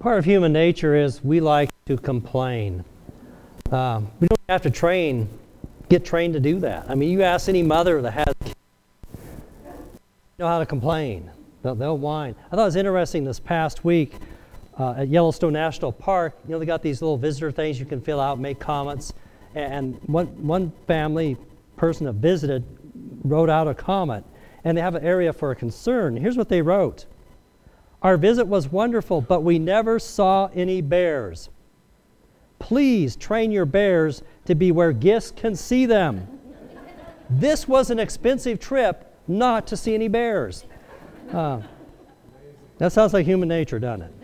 Part of human nature is we like to complain. Um, we don't have to train, get trained to do that. I mean, you ask any mother that has know how to complain. They'll, they'll whine. I thought it was interesting this past week uh, at Yellowstone National Park. You know, they got these little visitor things you can fill out, make comments. And one, one family person that visited wrote out a comment, and they have an area for a concern. Here's what they wrote Our visit was wonderful, but we never saw any bears. Please train your bears to be where guests can see them. this was an expensive trip not to see any bears. Uh, that sounds like human nature, doesn't it?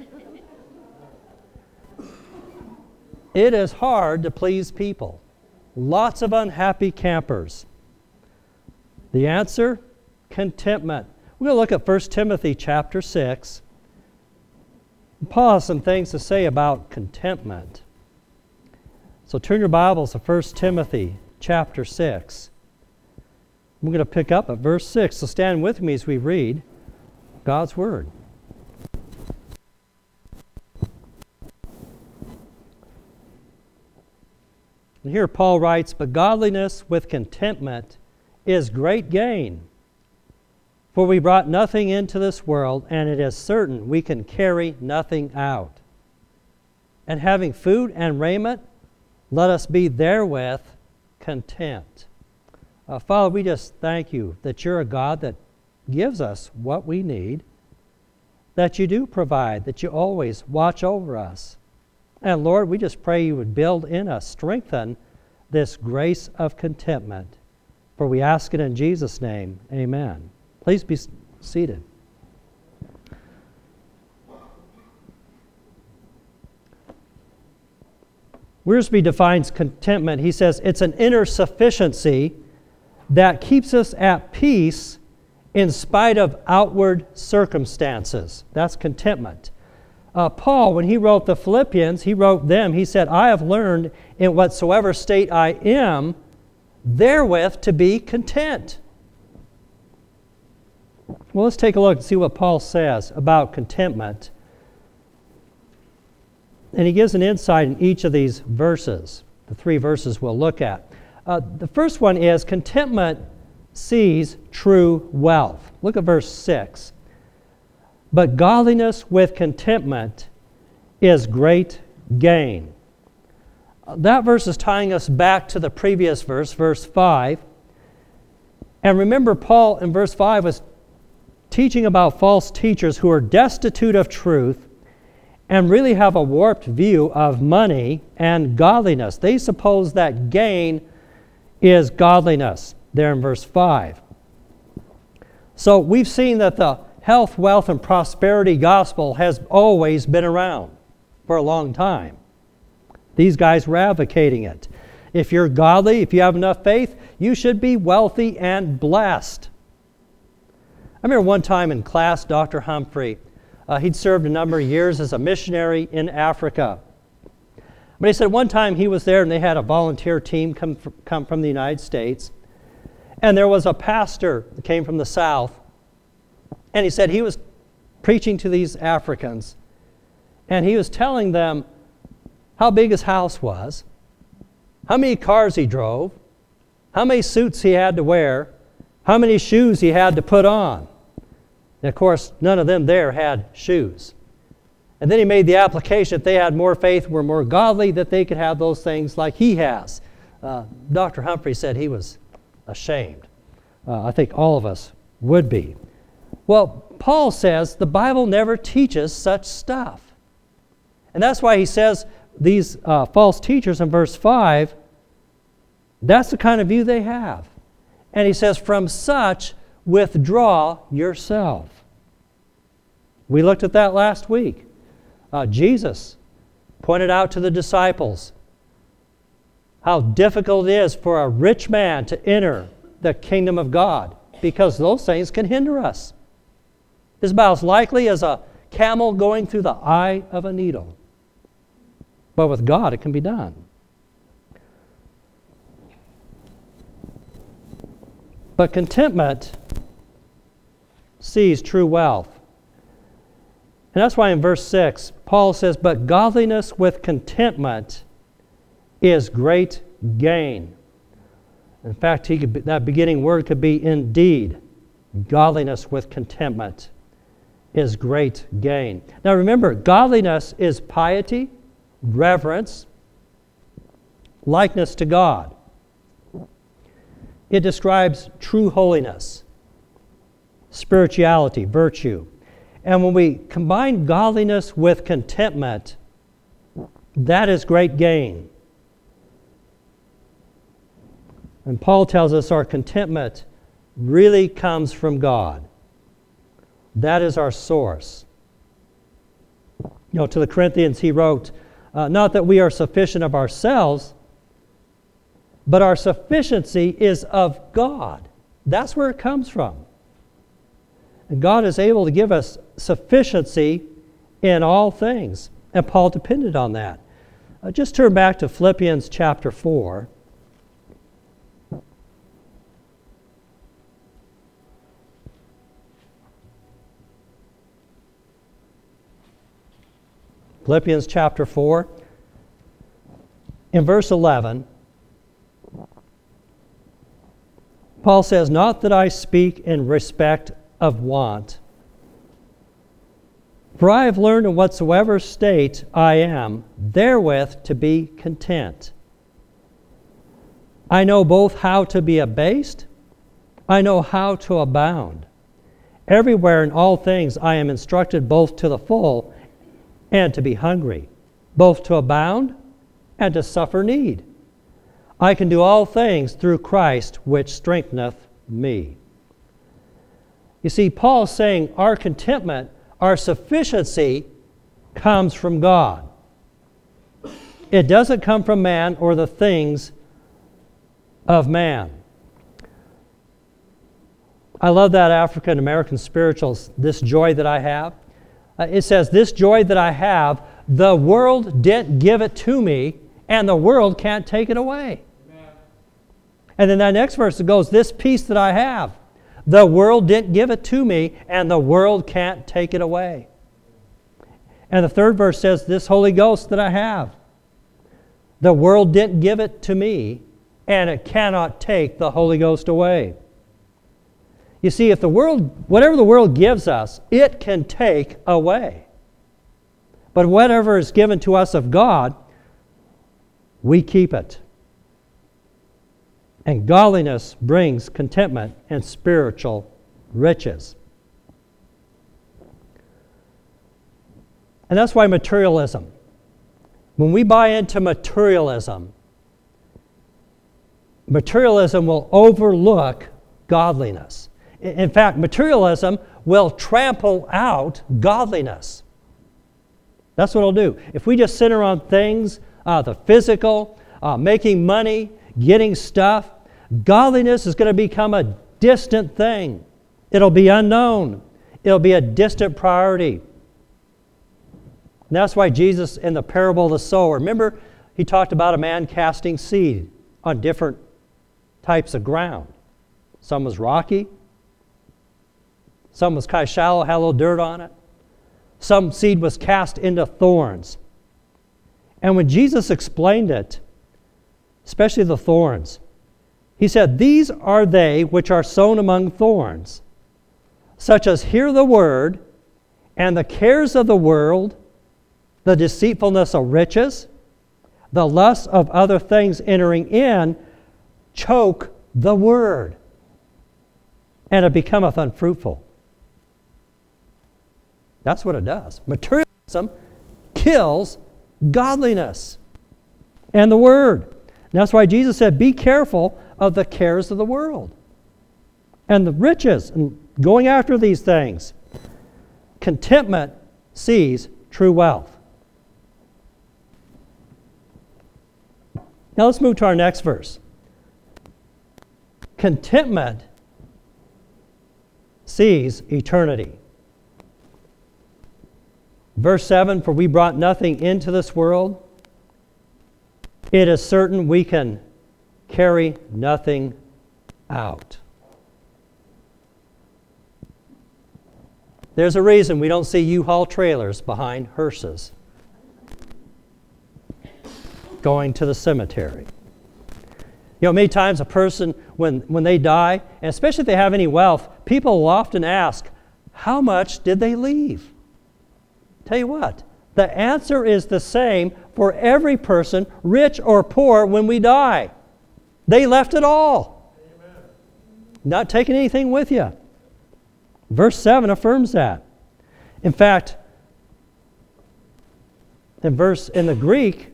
It is hard to please people. Lots of unhappy campers. The answer? Contentment. We're going to look at 1 Timothy chapter 6. Paul has some things to say about contentment. So turn your Bibles to 1 Timothy chapter 6. We're going to pick up at verse 6. So stand with me as we read God's Word. And here Paul writes, But godliness with contentment is great gain. For we brought nothing into this world, and it is certain we can carry nothing out. And having food and raiment, let us be therewith content. Uh, Father, we just thank you that you're a God that gives us what we need, that you do provide, that you always watch over us. And Lord, we just pray you would build in us, strengthen this grace of contentment. For we ask it in Jesus' name. Amen. Please be seated. Wiersbe defines contentment. He says it's an inner sufficiency that keeps us at peace in spite of outward circumstances. That's contentment uh, Paul, when he wrote the Philippians, he wrote them, he said, I have learned in whatsoever state I am, therewith to be content. Well, let's take a look and see what Paul says about contentment. And he gives an insight in each of these verses, the three verses we'll look at. Uh, the first one is contentment sees true wealth. Look at verse 6. But godliness with contentment is great gain. That verse is tying us back to the previous verse, verse 5. And remember, Paul in verse 5 was teaching about false teachers who are destitute of truth and really have a warped view of money and godliness. They suppose that gain is godliness, there in verse 5. So we've seen that the health, wealth, and prosperity gospel has always been around for a long time. These guys were advocating it. If you're godly, if you have enough faith, you should be wealthy and blessed. I remember one time in class, Dr. Humphrey, uh, he'd served a number of years as a missionary in Africa. But he said one time he was there and they had a volunteer team come, come from the United States. And there was a pastor that came from the South and he said he was preaching to these Africans, and he was telling them how big his house was, how many cars he drove, how many suits he had to wear, how many shoes he had to put on. And of course, none of them there had shoes. And then he made the application if they had more faith, were more godly, that they could have those things like he has. Uh, Dr. Humphrey said he was ashamed. Uh, I think all of us would be. Well, Paul says the Bible never teaches such stuff. And that's why he says these uh, false teachers in verse 5, that's the kind of view they have. And he says, from such withdraw yourself. We looked at that last week. Uh, Jesus pointed out to the disciples how difficult it is for a rich man to enter the kingdom of God because those things can hinder us It's about as likely as a camel going through the eye of a needle. But with God, it can be done. But contentment sees true wealth. And that's why in verse 6, Paul says, But godliness with contentment is great gain. In fact, be, that beginning word could be indeed. Godliness with contentment is great gain. Now remember, godliness is piety, reverence, likeness to God. It describes true holiness, spirituality, virtue. And when we combine godliness with contentment, that is great gain. And Paul tells us our contentment really comes from God. That is our source. You know, to the Corinthians, he wrote, uh, Not that we are sufficient of ourselves, but our sufficiency is of God. That's where it comes from. And God is able to give us sufficiency in all things. And Paul depended on that. Uh, just turn back to Philippians chapter 4. Philippians chapter 4. In verse 11, Paul says, Not that I speak in respect of want. For I have learned in whatsoever state I am, therewith to be content. I know both how to be abased, I know how to abound. Everywhere in all things I am instructed both to the full and to be hungry, both to abound and to suffer need. I can do all things through Christ which strengtheneth me. You see, Paul's saying our contentment, our sufficiency comes from God. It doesn't come from man or the things of man. I love that African American spirituals, this joy that I have. Uh, it says, This joy that I have, the world didn't give it to me, and the world can't take it away. Amen. And then that next verse goes, This peace that I have, the world didn't give it to me, and the world can't take it away. And the third verse says, This Holy Ghost that I have, the world didn't give it to me, and it cannot take the Holy Ghost away. You see, if the world, whatever the world gives us, it can take away. But whatever is given to us of God, we keep it. And godliness brings contentment and spiritual riches. And that's why materialism. When we buy into materialism, materialism will overlook godliness. In fact, materialism will trample out godliness. That's what it'll do. If we just center on things, uh, the physical, uh, making money, getting stuff, godliness is going to become a distant thing. It'll be unknown, it'll be a distant priority. And that's why Jesus, in the parable of the sower, remember, he talked about a man casting seed on different types of ground. Some was rocky, some was kind of shallow, had a little dirt on it. Some seed was cast into thorns. And when Jesus explained it, especially the thorns, he said, These are they which are sown among thorns, such as hear the word, and the cares of the world, the deceitfulness of riches, the lust of other things entering in, choke the word, and it becometh unfruitful. That's what it does. Materialism kills godliness and the Word. And that's why Jesus said, Be careful of the cares of the world and the riches and going after these things. Contentment sees true wealth. Now let's move to our next verse. Contentment sees eternity. Verse 7 For we brought nothing into this world, it is certain we can carry nothing out. There's a reason we don't see U-Haul trailers behind hearses going to the cemetery. You know, many times a person, when, when they die, and especially if they have any wealth, people will often ask, How much did they leave? Tell you what, the answer is the same for every person, rich or poor, when we die. They left it all. Amen. Not taking anything with you. Verse 7 affirms that. In fact, in verse in the Greek,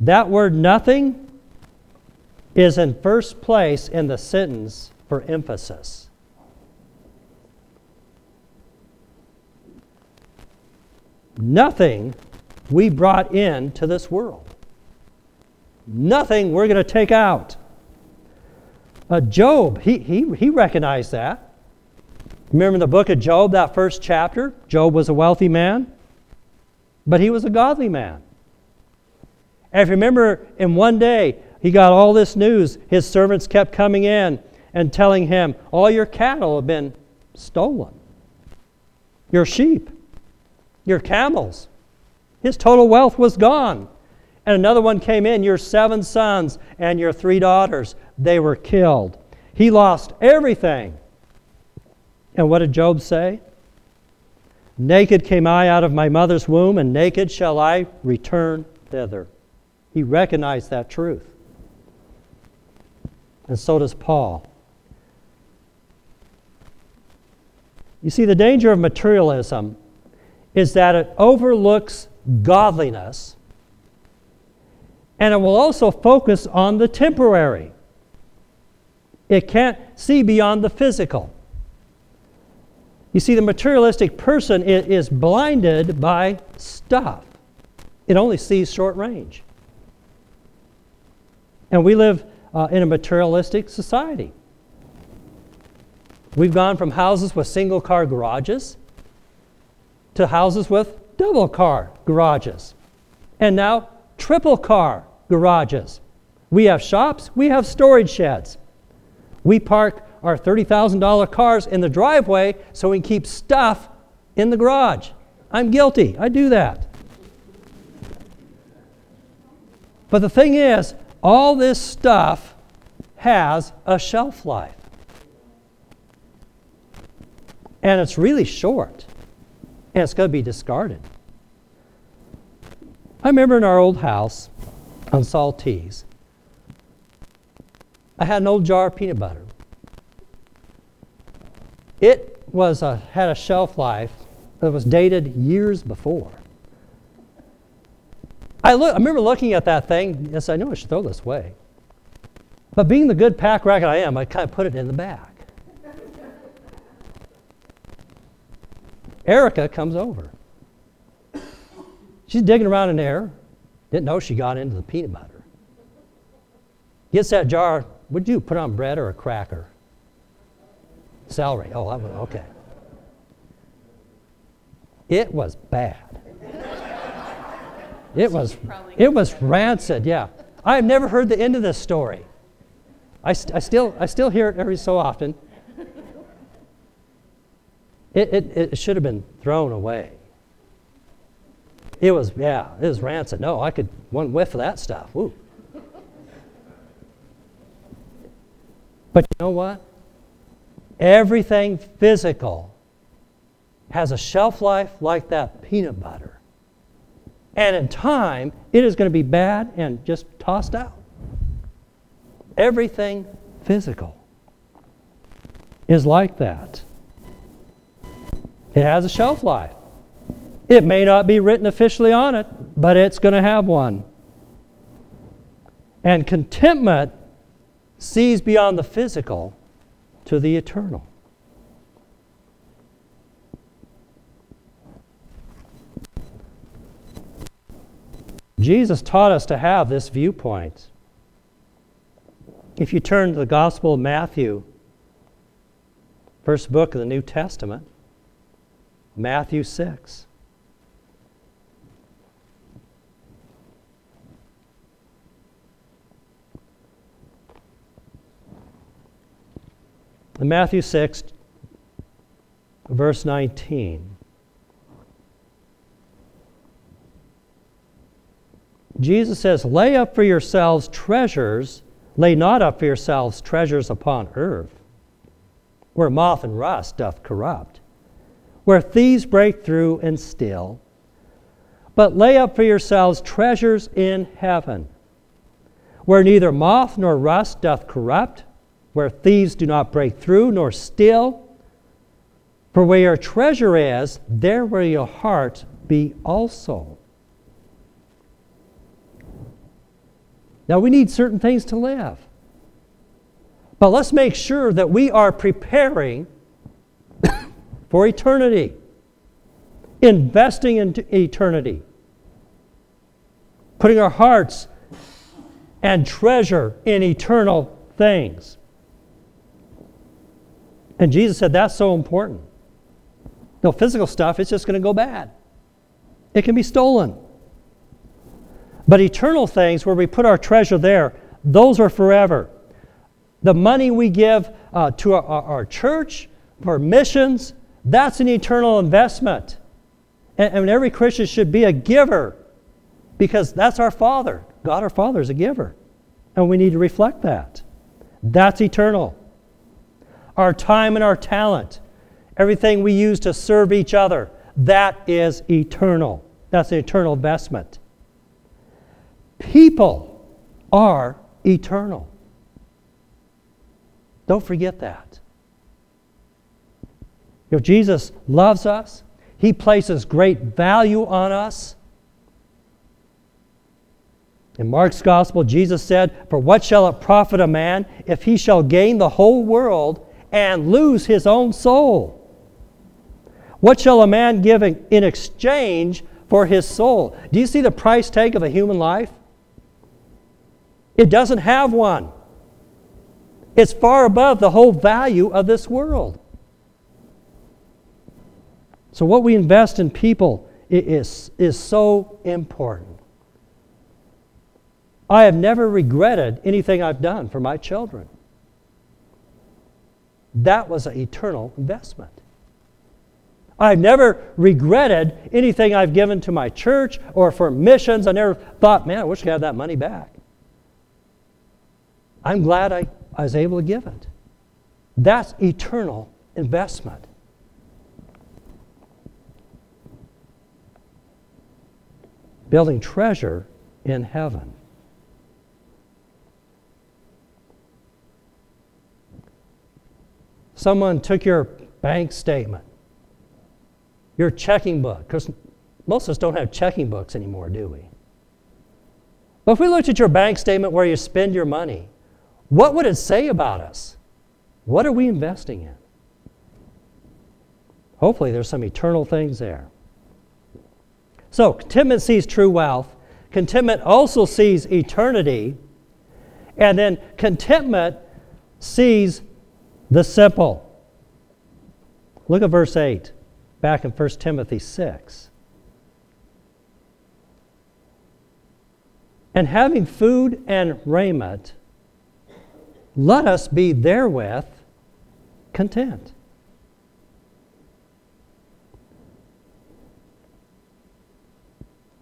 that word nothing is in first place in the sentence for emphasis. Nothing we brought into this world. Nothing we're going to take out. Uh, Job, he, he, he recognized that. Remember in the book of Job, that first chapter? Job was a wealthy man, but he was a godly man. And if you remember, in one day, he got all this news. His servants kept coming in and telling him, All your cattle have been stolen, your sheep, your camels. His total wealth was gone. And another one came in, Your seven sons and your three daughters, they were killed. He lost everything. And what did Job say? Naked came I out of my mother's womb, and naked shall I return thither. He recognized that truth. And so does Paul. You see, the danger of materialism is that it overlooks godliness and it will also focus on the temporary. It can't see beyond the physical. You see, the materialistic person is blinded by stuff, it only sees short range. And we live uh, in a materialistic society. We've gone from houses with single car garages to houses with double car garages, and now triple car garages. We have shops, we have storage sheds. We park our $30,000 cars in the driveway so we can keep stuff in the garage. I'm guilty, I do that. But the thing is, all this stuff has a shelf life. And it's really short, and it's going to be discarded. I remember in our old house on Saltese, I had an old jar of peanut butter. It was a, had a shelf life that was dated years before. I, look, I remember looking at that thing. Yes, I knew I should throw this away. But being the good pack rat I am, I kind of put it in the back. Erica comes over. She's digging around in there. Didn't know she got into the peanut butter. Gets that jar. What'd you put on bread or a cracker? Celery. Oh, okay. It was bad. It was, it was rancid, yeah. I have never heard the end of this story. I, st- I, still, I still hear it every so often. It, it, it should have been thrown away. It was, yeah, it was rancid. No, I could, one whiff of that stuff. Woo. But you know what? Everything physical has a shelf life like that peanut butter. And in time, it is going to be bad and just tossed out. Everything physical is like that. It has a shelf life. It may not be written officially on it, but it's going to have one. And contentment sees beyond the physical to the eternal. Jesus taught us to have this viewpoint. If you turn to the Gospel of Matthew, first book of the New Testament, Matthew 6. In Matthew 6, verse 19. Jesus says, Lay up for yourselves treasures, lay not up for yourselves treasures upon earth, where moth and rust doth corrupt, where thieves break through and steal. But lay up for yourselves treasures in heaven, where neither moth nor rust doth corrupt, where thieves do not break through nor steal. For where your treasure is, there will your heart be also. Now, we need certain things to live. But let's make sure that we are preparing for eternity, investing in eternity, putting our hearts and treasure in eternal things. And Jesus said that's so important. No, physical stuff, it's just going to go bad. It can be stolen. But eternal things, where we put our treasure there, those are forever. The money we give uh, to our, our, church for missions, that's an eternal investment. And, and every Christian should be a giver because that's our Father. God, our Father, is a giver. And we need to reflect that. That's eternal. Our time and our talent, everything we use to serve each other, that is eternal. That's an eternal investment. People are eternal. Don't forget that. You know, Jesus loves us. He places great value on us. In Mark's gospel, Jesus said, For what shall it profit a man if he shall gain the whole world and lose his own soul? What shall a man give in exchange for his soul? Do you see the price tag of a human life? It doesn't have one. It's far above the whole value of this world. So, what we invest in people is, is so important. I have never regretted anything I've done for my children. That was an eternal investment. I've never regretted anything I've given to my church or for missions. I never thought, man, I wish I had that money back. I'm glad I, I was able to give it. That's eternal investment. Building treasure in heaven. Someone took your bank statement, your checking book, because most of us don't have checking books anymore, do we? But if we looked at your bank statement where you spend your money, what would it say about us? What are we investing in? Hopefully, there's some eternal things there. So, contentment sees true wealth. Contentment also sees eternity. And then contentment sees the simple. Look at verse 8, back in 1 Timothy 6. And having food and raiment, let us be therewith content.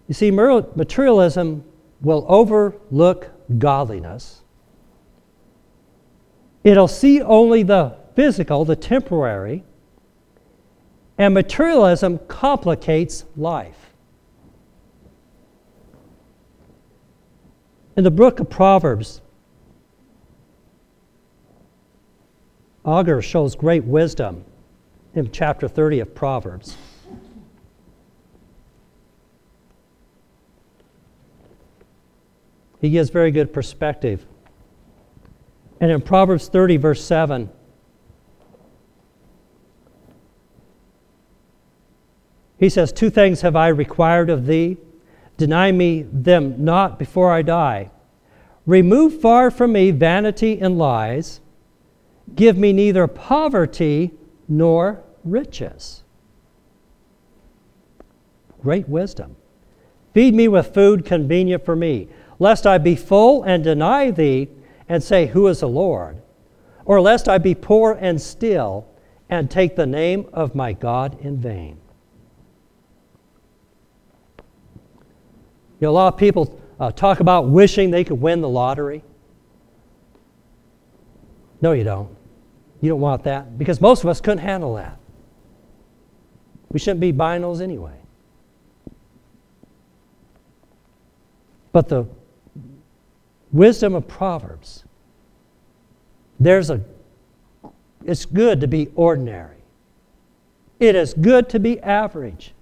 You see, materialism will overlook godliness. It'll see only the physical, the temporary, and materialism complicates life. In the book of Proverbs, Agur shows great wisdom in chapter 30 of Proverbs. He gives very good perspective. And in Proverbs 30, verse 7, he says, Two things have I required of thee. Deny me them not before I die. Remove far from me vanity and lies Give me neither poverty nor riches. Great wisdom. Feed me with food convenient for me, lest I be full and deny thee and say, Who is the Lord? Or lest I be poor and still and take the name of my God in vain. You know, a lot of people uh, talk about wishing they could win the lottery. No, you don't. You don't want that because most of us couldn't handle that. We shouldn't be those anyway. But the wisdom of Proverbs, there's a, it's good to be ordinary. It is good to be average,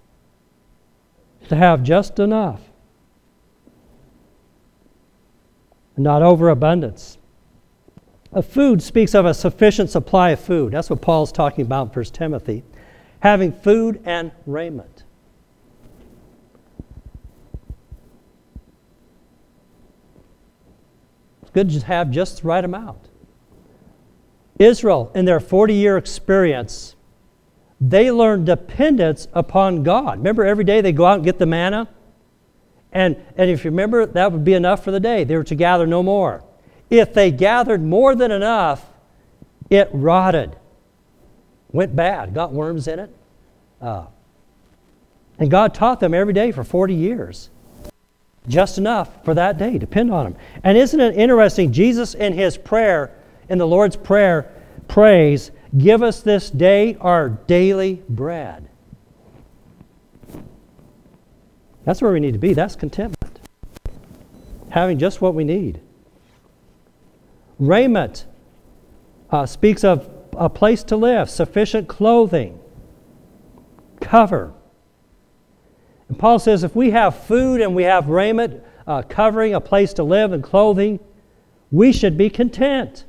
to have just enough, not overabundance. A food speaks of a sufficient supply of food. That's what Paul's talking about in 1 Timothy. Having food and raiment. It's good to have just the right amount. Israel, in their 40 year experience, they learned dependence upon God. Remember, every day they go out and get the manna? And, and if you remember, that would be enough for the day. They were to gather no more. If they gathered more than enough, it rotted, went bad, got worms in it. Uh, and God taught them every day for 40 years. Just enough for that day. Depend on Him. And isn't it interesting? Jesus, in His prayer, in the Lord's Prayer, prays, Give us this day our daily bread. That's where we need to be. That's contentment. Having just what we need. Raiment uh, speaks of a place to live, sufficient clothing, cover. And Paul says if we have food and we have raiment, uh, covering, a place to live, and clothing, we should be content.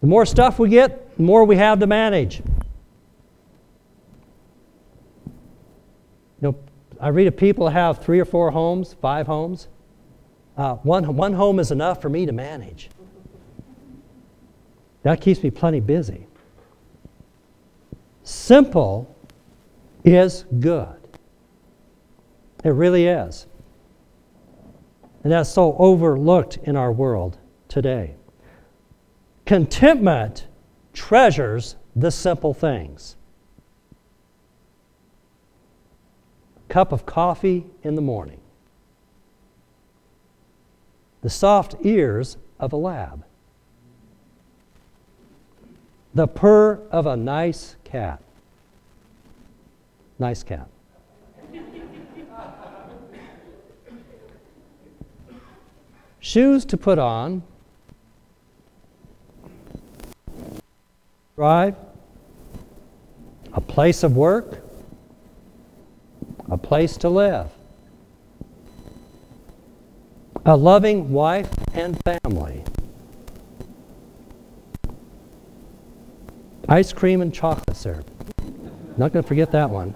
The more stuff we get, the more we have to manage. You know, I read of people have three or four homes, five homes. Uh, one, one home is enough for me to manage. That keeps me plenty busy. Simple is good. It really is. And that's so overlooked in our world today. Contentment treasures the simple things. Cup of coffee in the morning. The soft ears of a lab. The purr of a nice cat. Nice cat. Shoes to put on drive, a place of work, a place to live, a loving wife and family, ice cream and chocolate syrup. Not going to forget that one.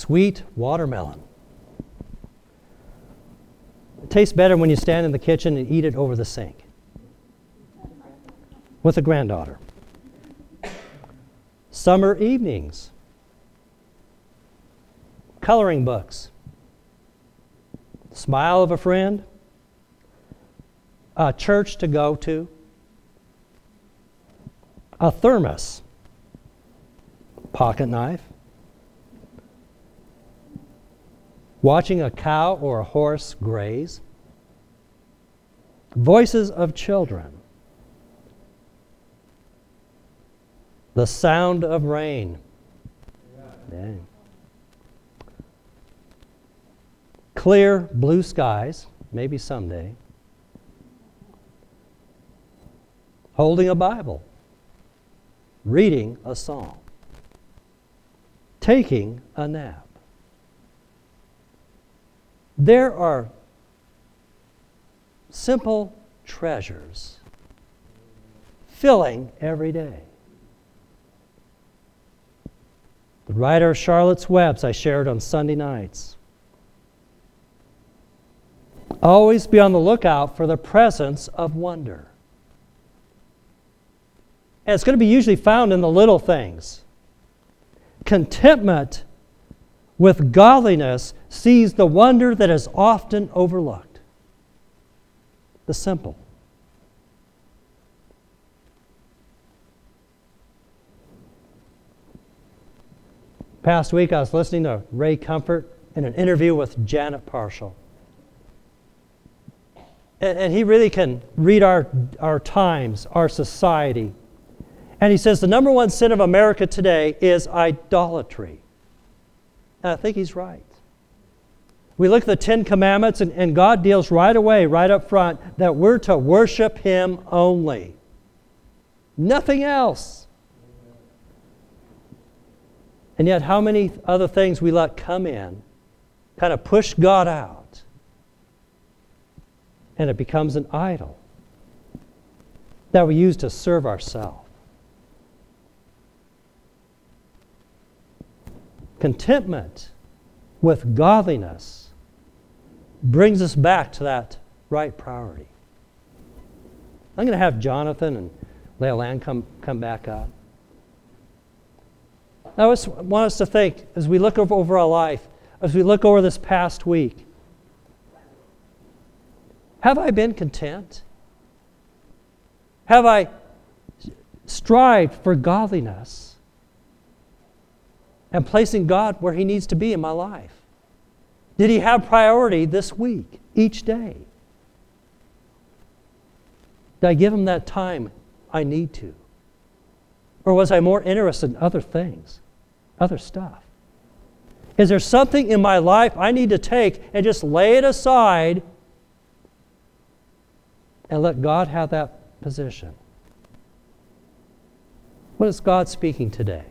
Sweet watermelon. It tastes better when you stand in the kitchen and eat it over the sink with a granddaughter. Summer evenings, coloring books, smile of a friend, a church to go to, a thermos, pocket knife, watching a cow or a horse graze, voices of children, The sound of rain. Yeah. Clear blue skies, maybe someday. Holding a Bible. Reading a psalm. Taking a nap. There are simple treasures filling every day. The writer of Charlotte's Webs I shared on Sunday nights. Always be on the lookout for the presence of wonder. And it's going to be usually found in the little things. Contentment with godliness sees the wonder that is often overlooked. The simple. Past week, I was listening to Ray Comfort in an interview with Janet Parshall. And, and he really can read our, our times, our society. And he says the number one sin of America today is idolatry. And I think he's right. We look at the Ten Commandments, and, and God deals right away, right up front, that we're to worship Him only. Nothing else. And yet, how many other things we let come in kind of push God out, and it becomes an idol that we use to serve ourselves. Contentment with godliness brings us back to that right priority. I'm going to have Jonathan and Leland come, come back up. I just want us to think as we look over our life, as we look over this past week, have I been content? Have I strived for godliness and placing God where He needs to be in my life? Did He have priority this week, each day? Did I give Him that time I need to? Or was I more interested in other things, other stuff? Is there something in my life I need to take and just lay it aside and let God have that position? What is God speaking today?